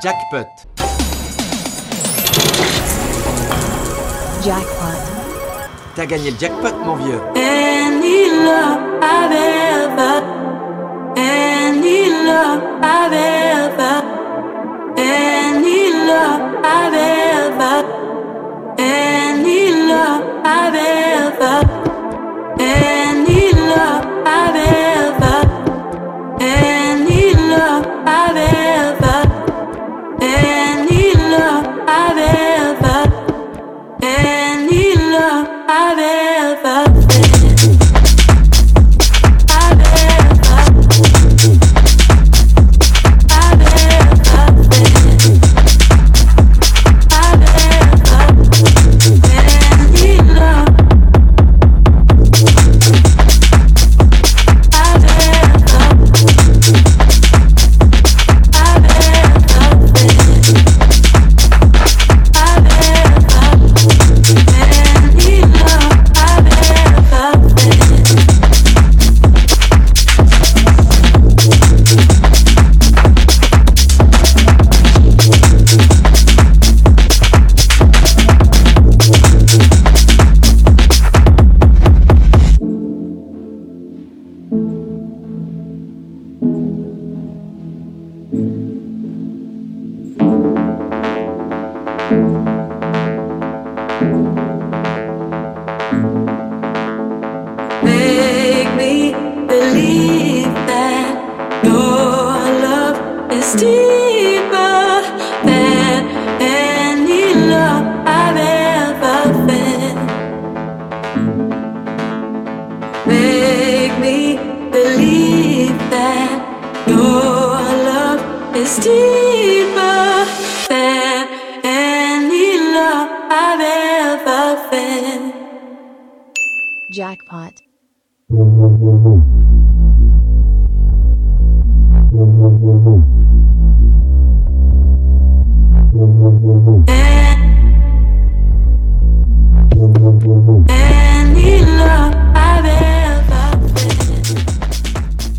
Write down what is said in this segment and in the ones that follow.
Jackpot. Jackpot. T'as gagné le jackpot, mon vieux. Any love I've ever, any love I've ever, any love I've ever, any love I've ever,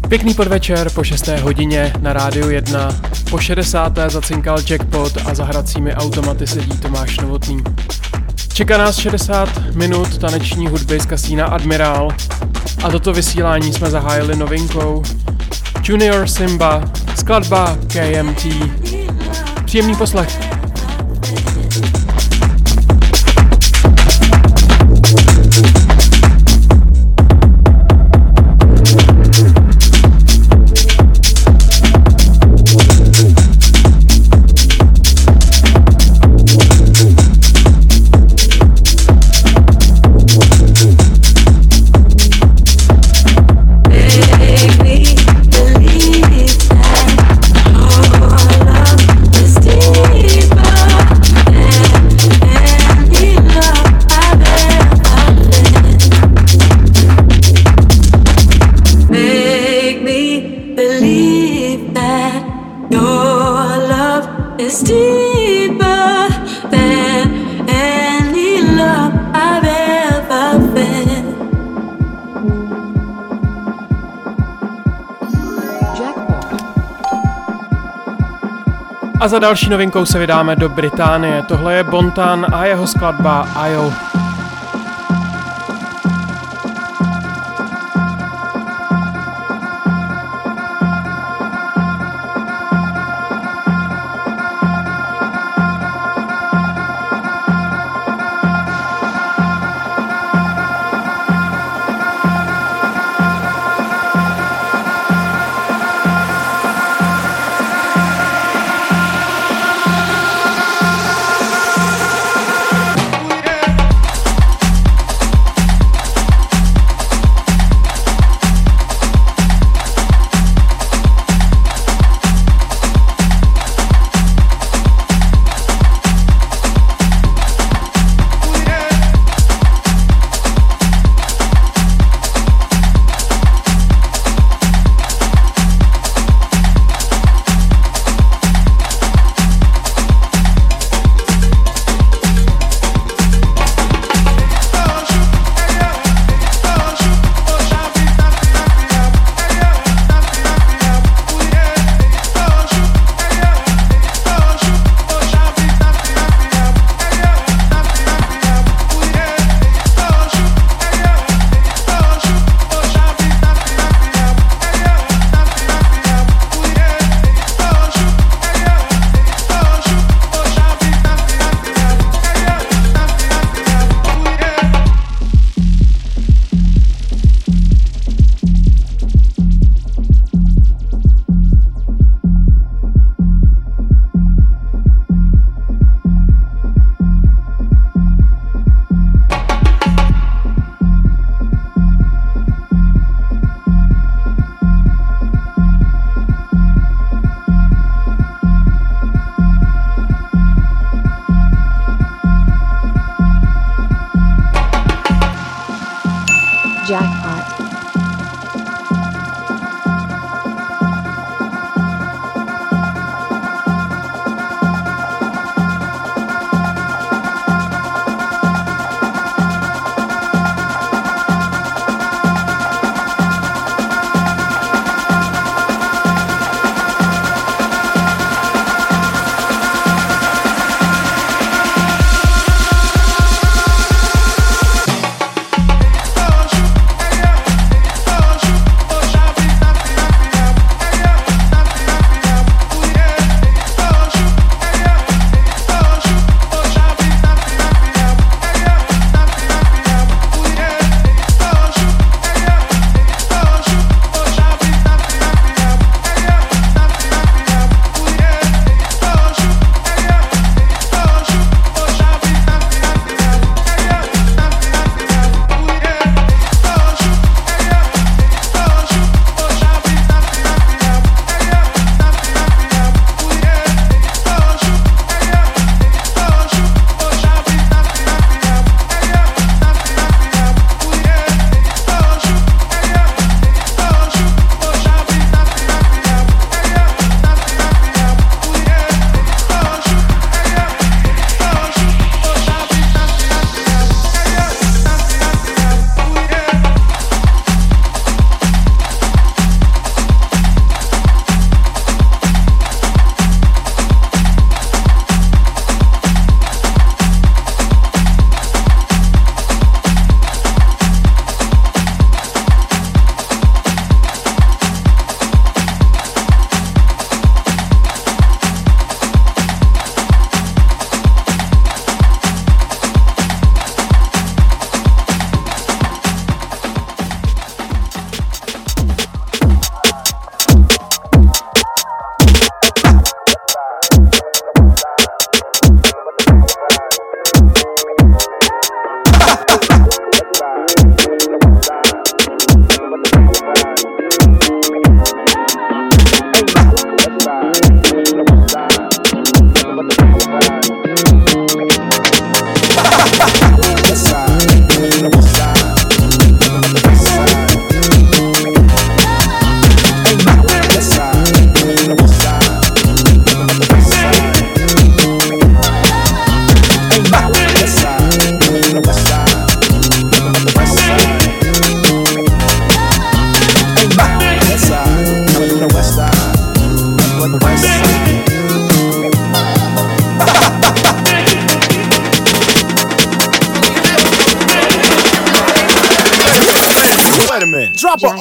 Pěkný podvečer po 6. hodině na rádiu 1. Po 60. zacinkal jackpot a za hracími automaty sedí Tomáš Novotný. Čeká nás 60 minut taneční hudby z kasína Admiral a toto vysílání jsme zahájili novinkou Junior Simba, skladba KMT. Příjemný poslech. A za další novinkou se vydáme do Británie. Tohle je Bontan a jeho skladba IO.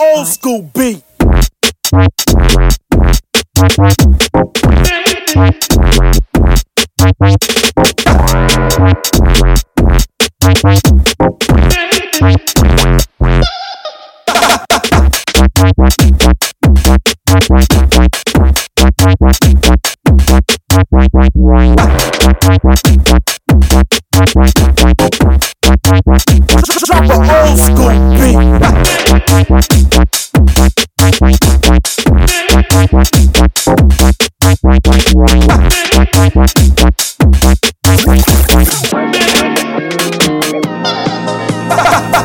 Old school beat. Drop an old school Ha ha ha!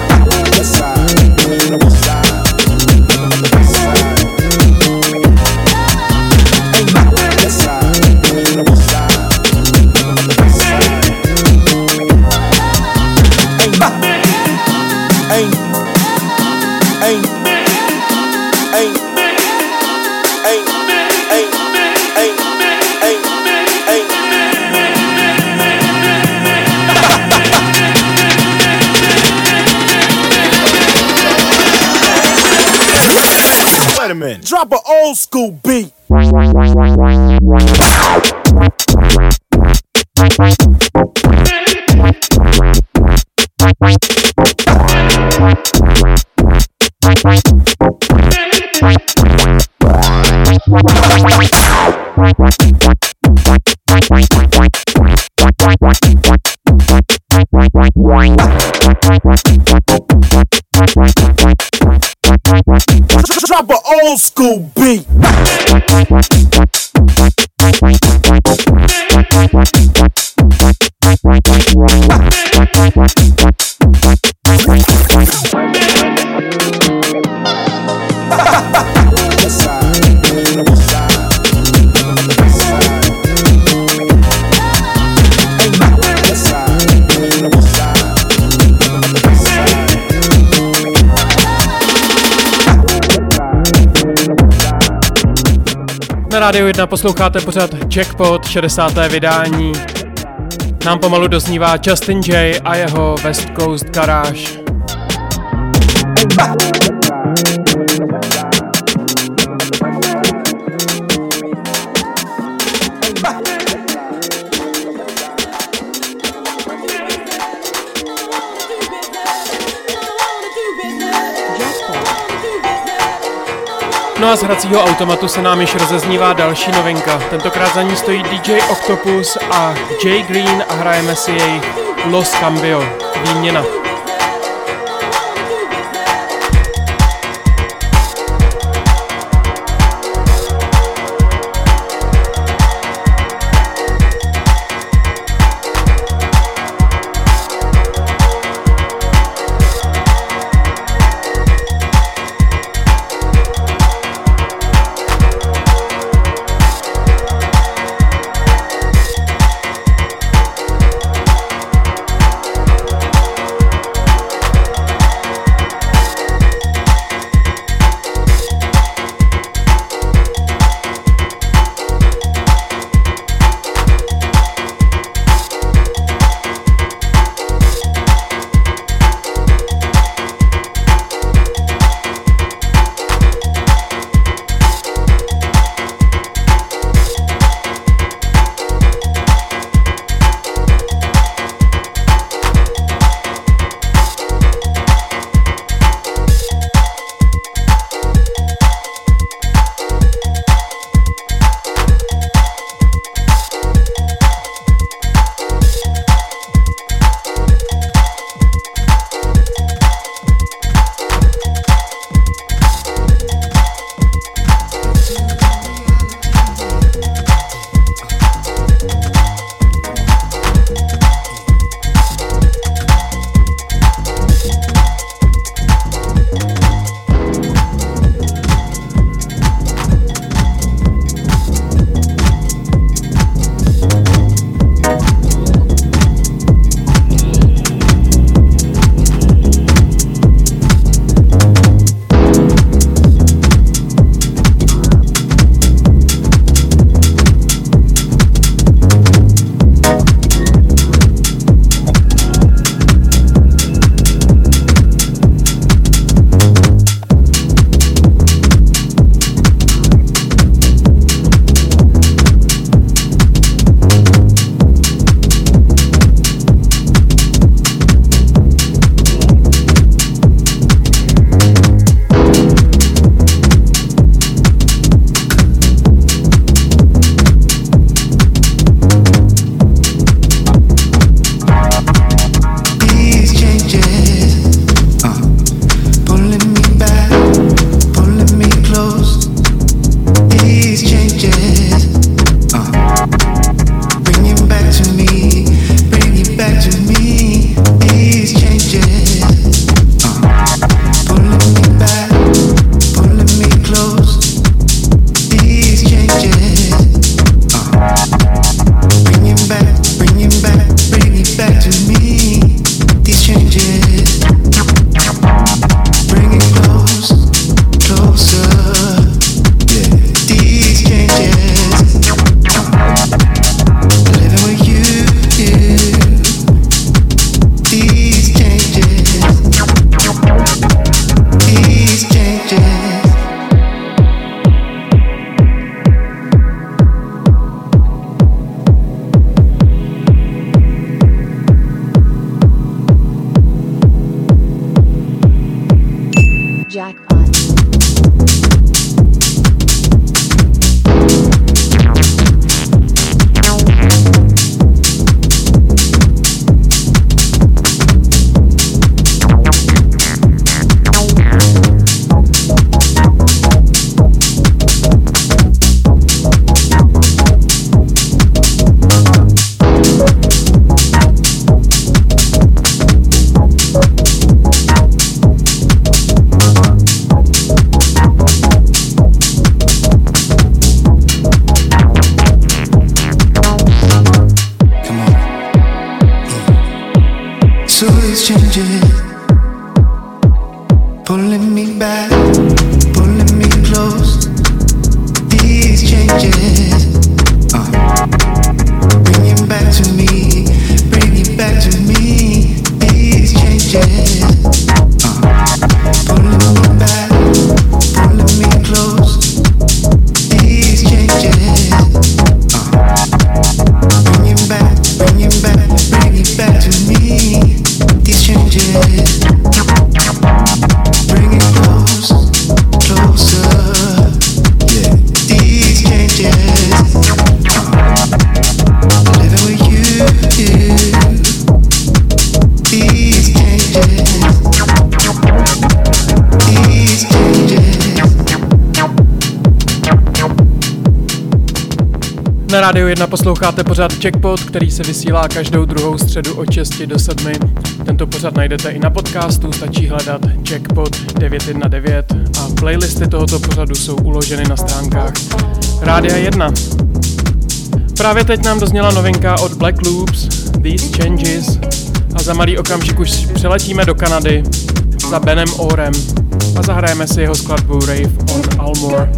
Drop an old school beat. Drop an old school beat. Rádiu 1 posloucháte pořád Jackpot 60. vydání. Nám pomalu doznívá Justin J a jeho West Coast Garage. No a z hracího automatu se nám již rozeznívá další novinka. Tentokrát za ní stojí DJ Octopus a Jay Green a hrajeme si jej Los Cambio. Výměna. changes, pulling me back, pulling me close. Na rádiu 1 posloucháte pořád Checkpot, který se vysílá každou druhou středu od 6 do 7. Tento pořad najdete i na podcastu, stačí hledat Checkpot 919 a playlisty tohoto pořadu jsou uloženy na stránkách Rádia 1. Právě teď nám dozněla novinka od Black Loops, These Changes a za malý okamžik už přeletíme do Kanady za Benem Orem a zahrajeme si jeho skladbu Rave on Almore.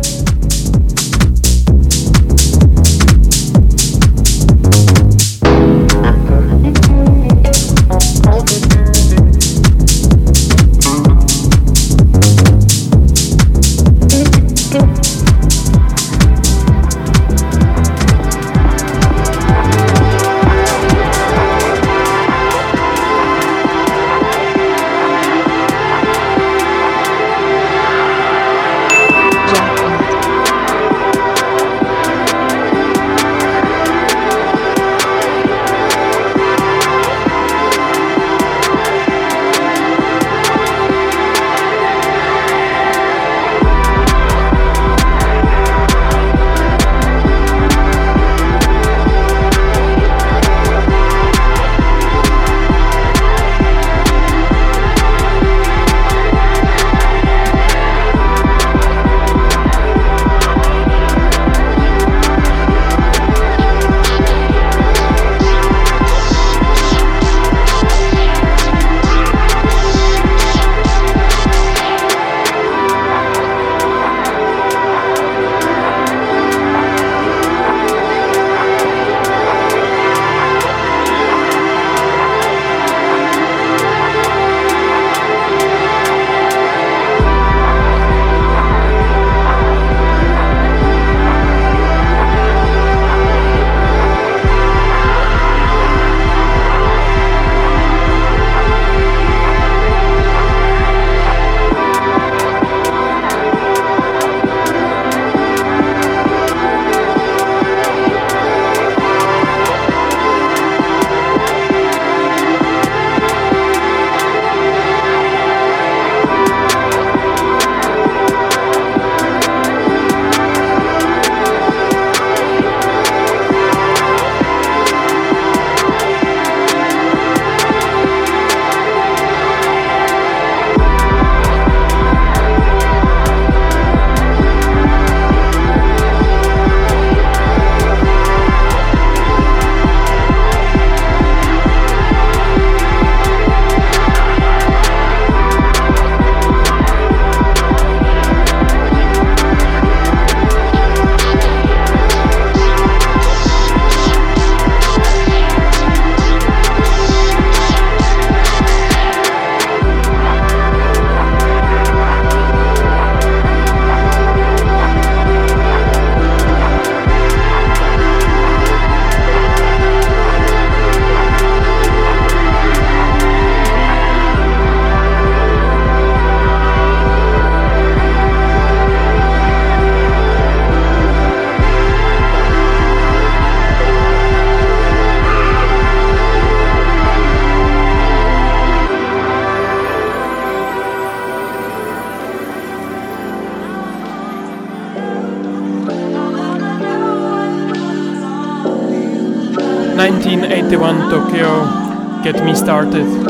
Started.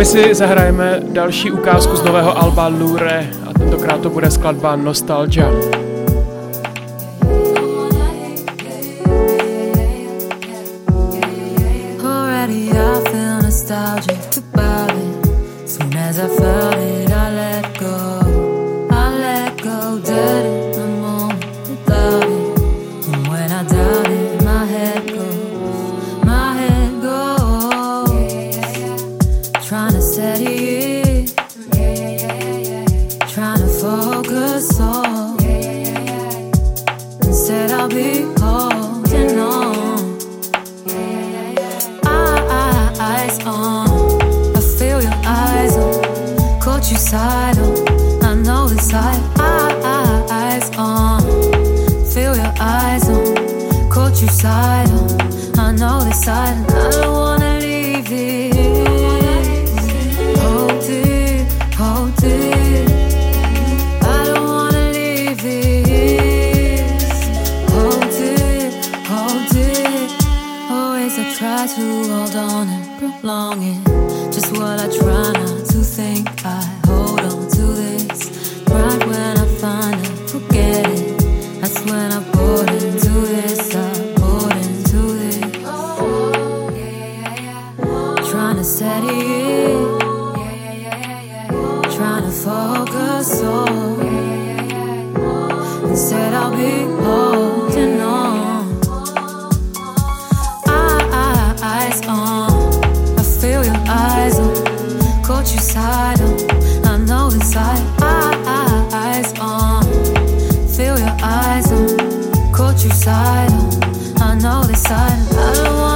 My si zahrajeme další ukázku z nového alba Lure a tentokrát to bude skladba Nostalgia. trying to steady it, trying to focus on. Instead, I'll be holding on. Eyes on, I feel your eyes on. Caught you side on, I know inside. I, eyes on, feel your eyes on. Caught you side on, I know this side. I don't want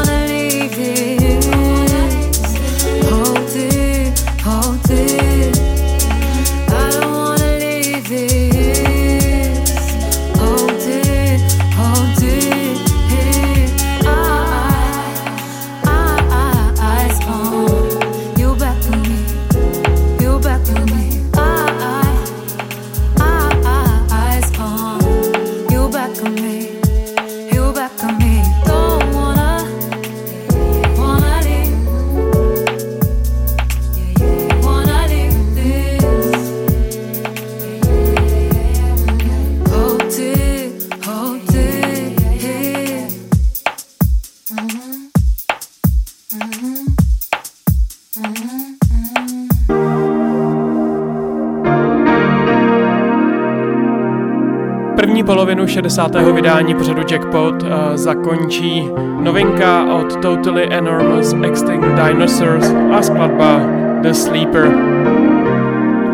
polovinu 60. vydání pořadu Jackpot uh, zakončí novinka od Totally Enormous Extinct Dinosaurs a skladba The Sleeper.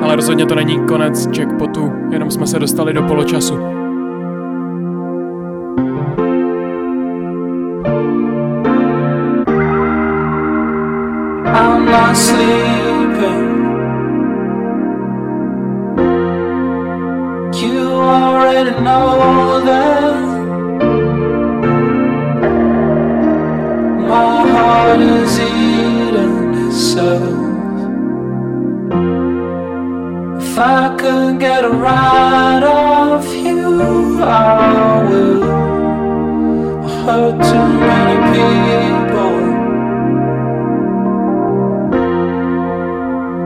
Ale rozhodně to není konec Jackpotu, jenom jsme se dostali do poločasu. Know get a ride off you, I will. Hurt too many people.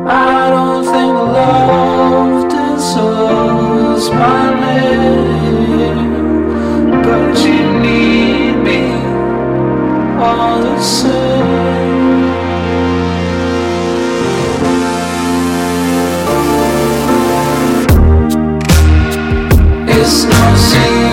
I don't think love deserves my name, but you need me all the same. There's no see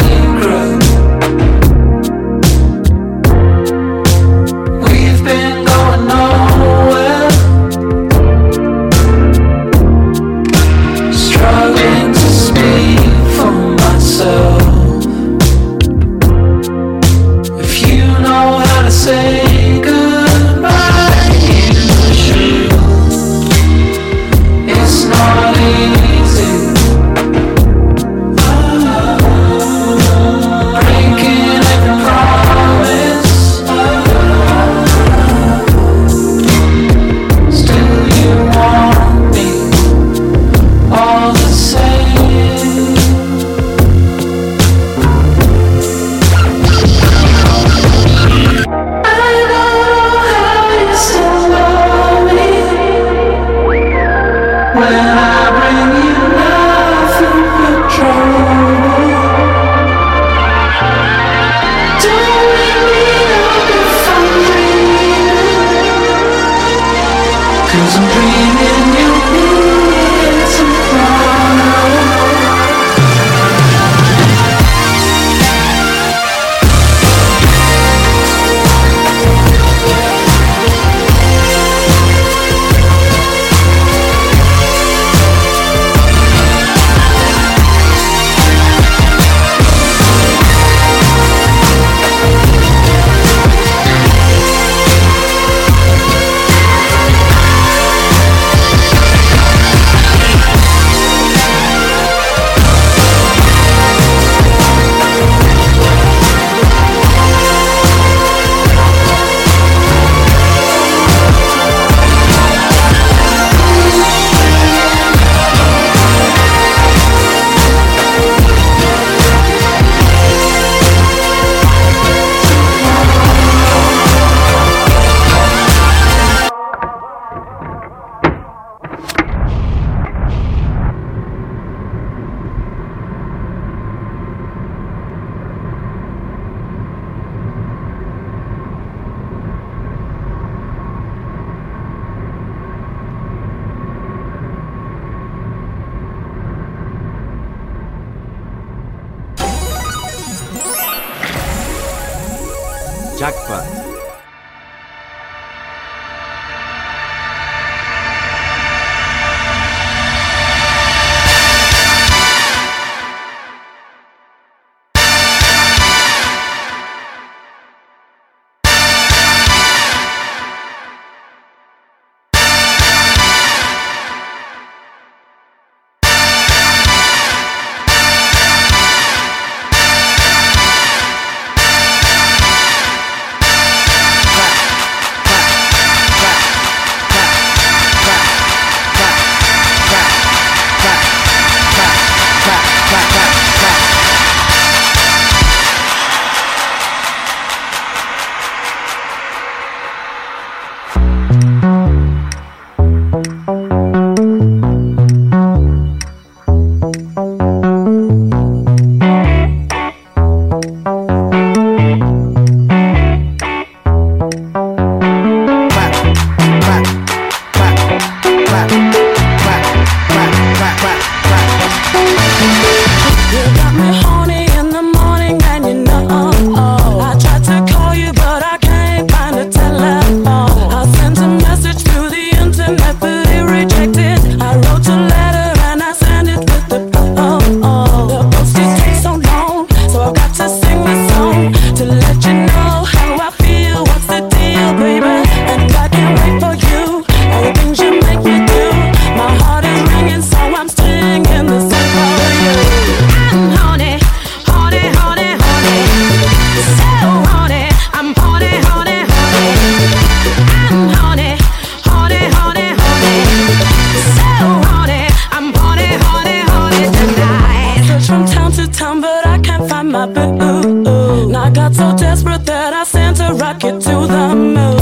that I sent a rocket to the moon.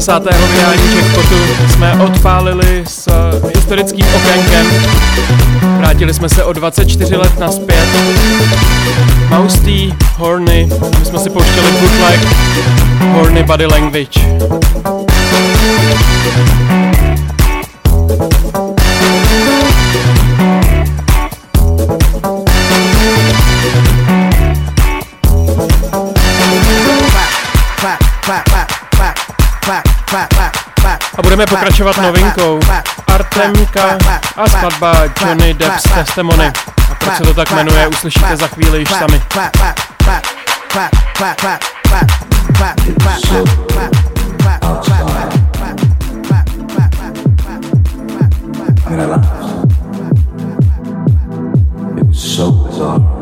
70. vydání Jackpotu jsme odpálili s eh, historickým okénkem. Vrátili jsme se o 24 let naspět. Mousty, Horny, my jsme si pouštěli bootleg, Horny Body Language. Budeme pokračovat novinkou. Artemka a skladba Johnny Depp z Testimony. A proč se to tak jmenuje, uslyšíte za chvíli již sami. so bizarre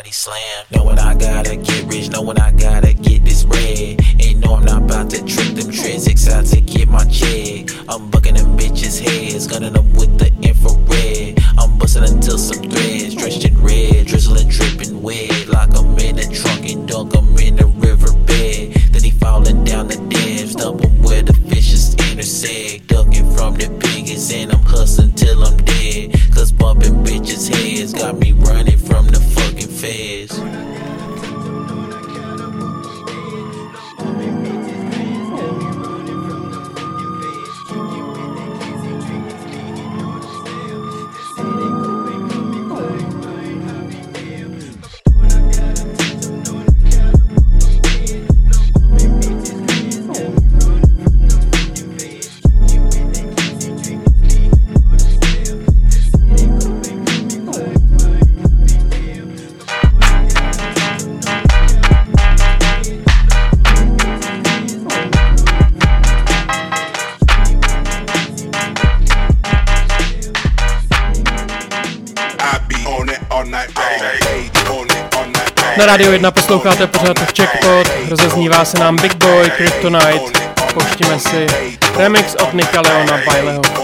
body slam. 21 posloucháte pořád Checkpot, rozeznívá se nám Big Boy, Kryptonite, poštíme si remix od Nika Leona Bajleho.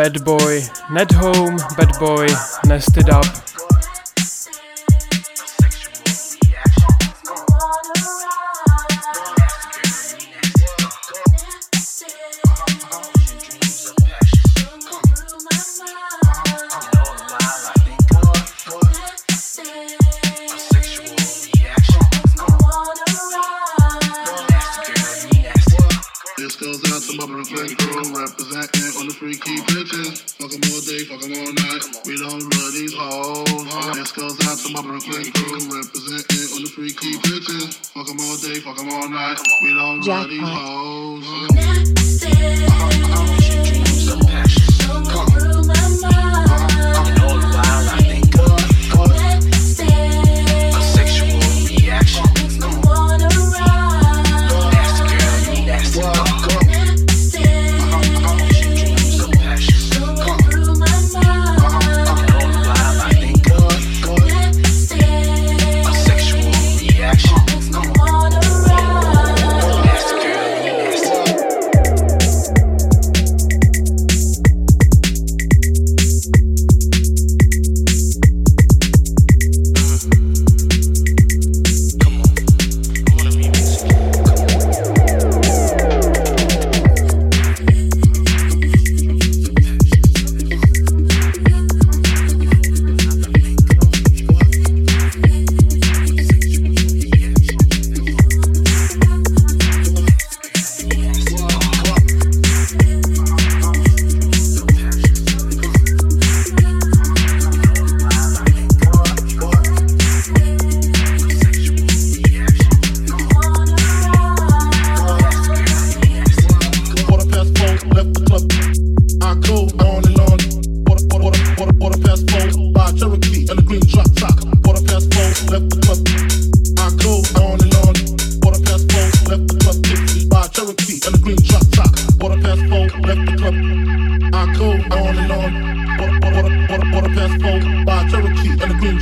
Fed Boy. Bitches. Fuck 'em all day, fuck 'em all night. We don't love these hoes. This goes out to my Brooklyn crew. Representing on the freaky bitches. Fuck 'em all day, fuck 'em all night. We don't love these hoes. then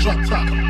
cha cha.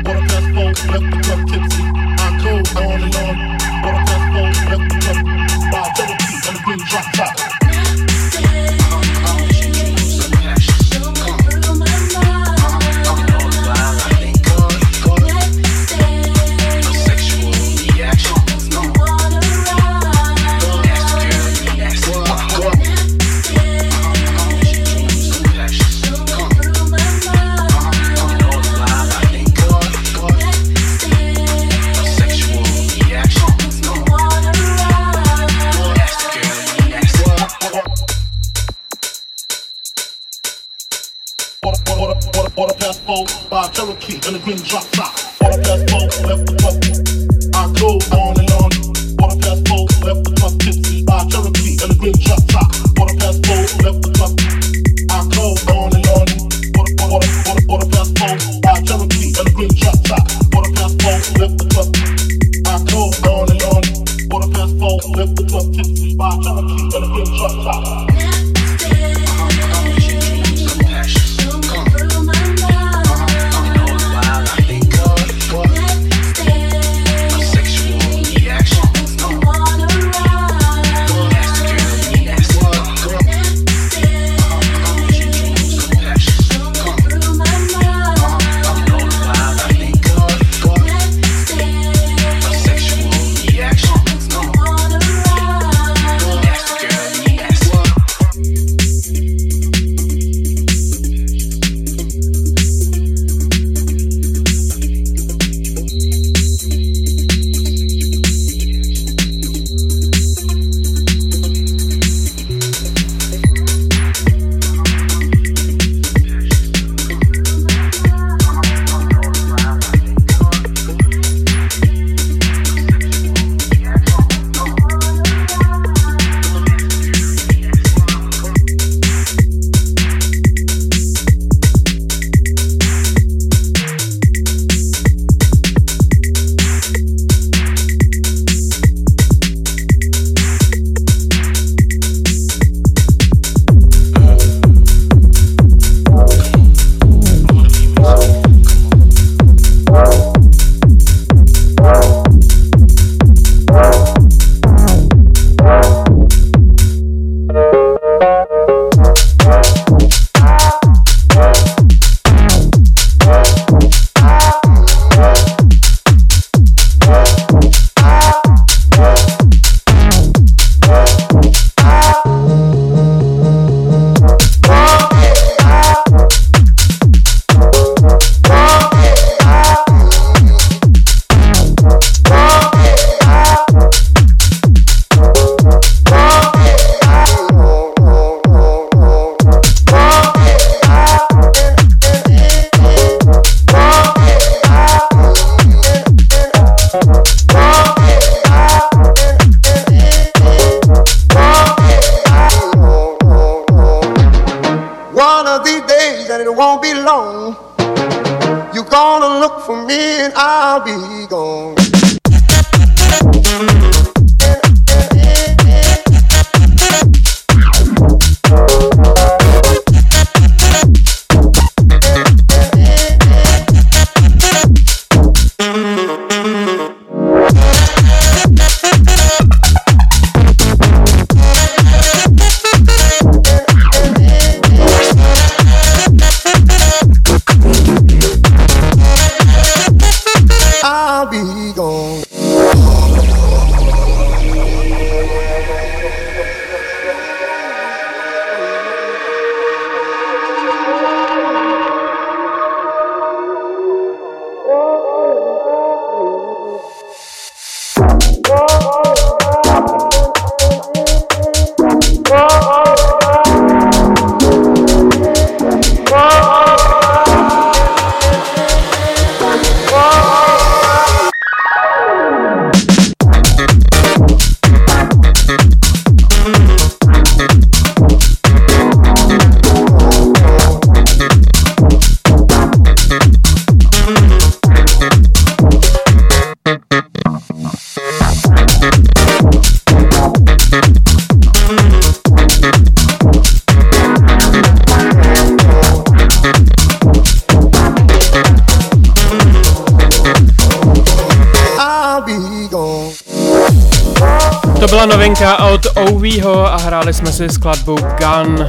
Si skladbu Gun.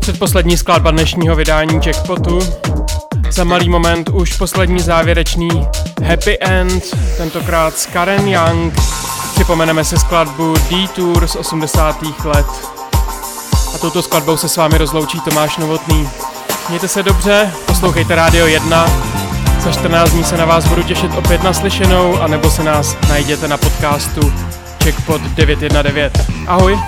Předposlední skladba dnešního vydání Jackpotu. Za malý moment už poslední závěrečný Happy End, tentokrát s Karen Young. Připomeneme si skladbu Detour z 80. let. A touto skladbou se s vámi rozloučí Tomáš Novotný. Mějte se dobře, poslouchejte Rádio 1. Za 14 dní se na vás budu těšit opět naslyšenou, anebo se nás najděte na podcastu Checkpot 919. Ahoj!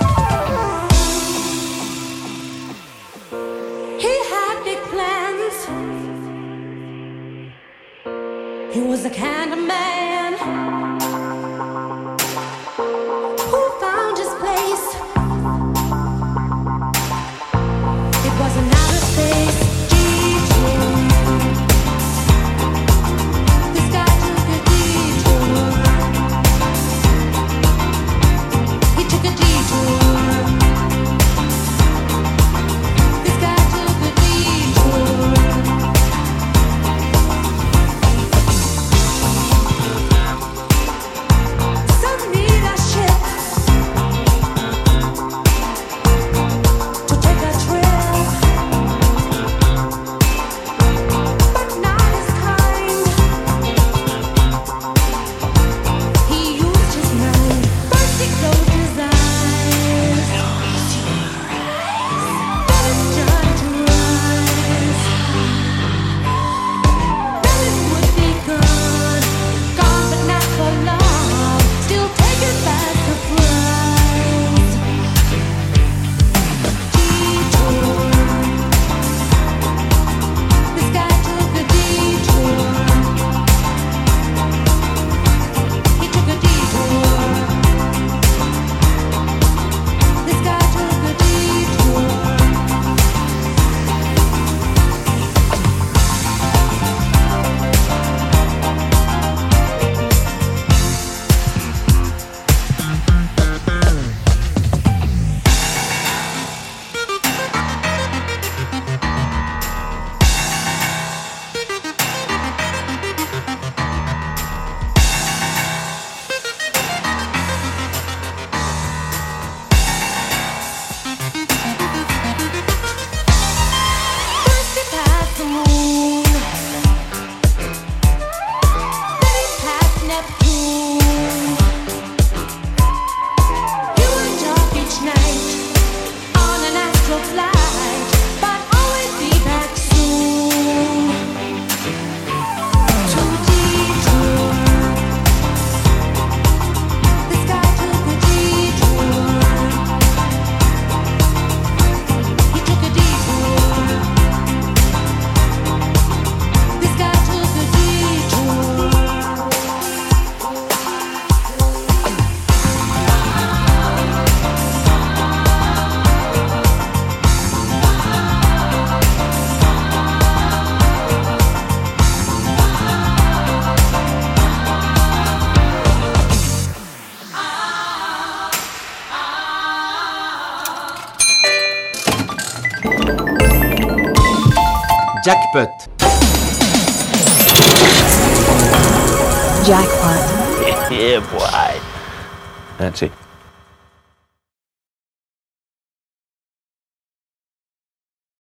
Jackpot.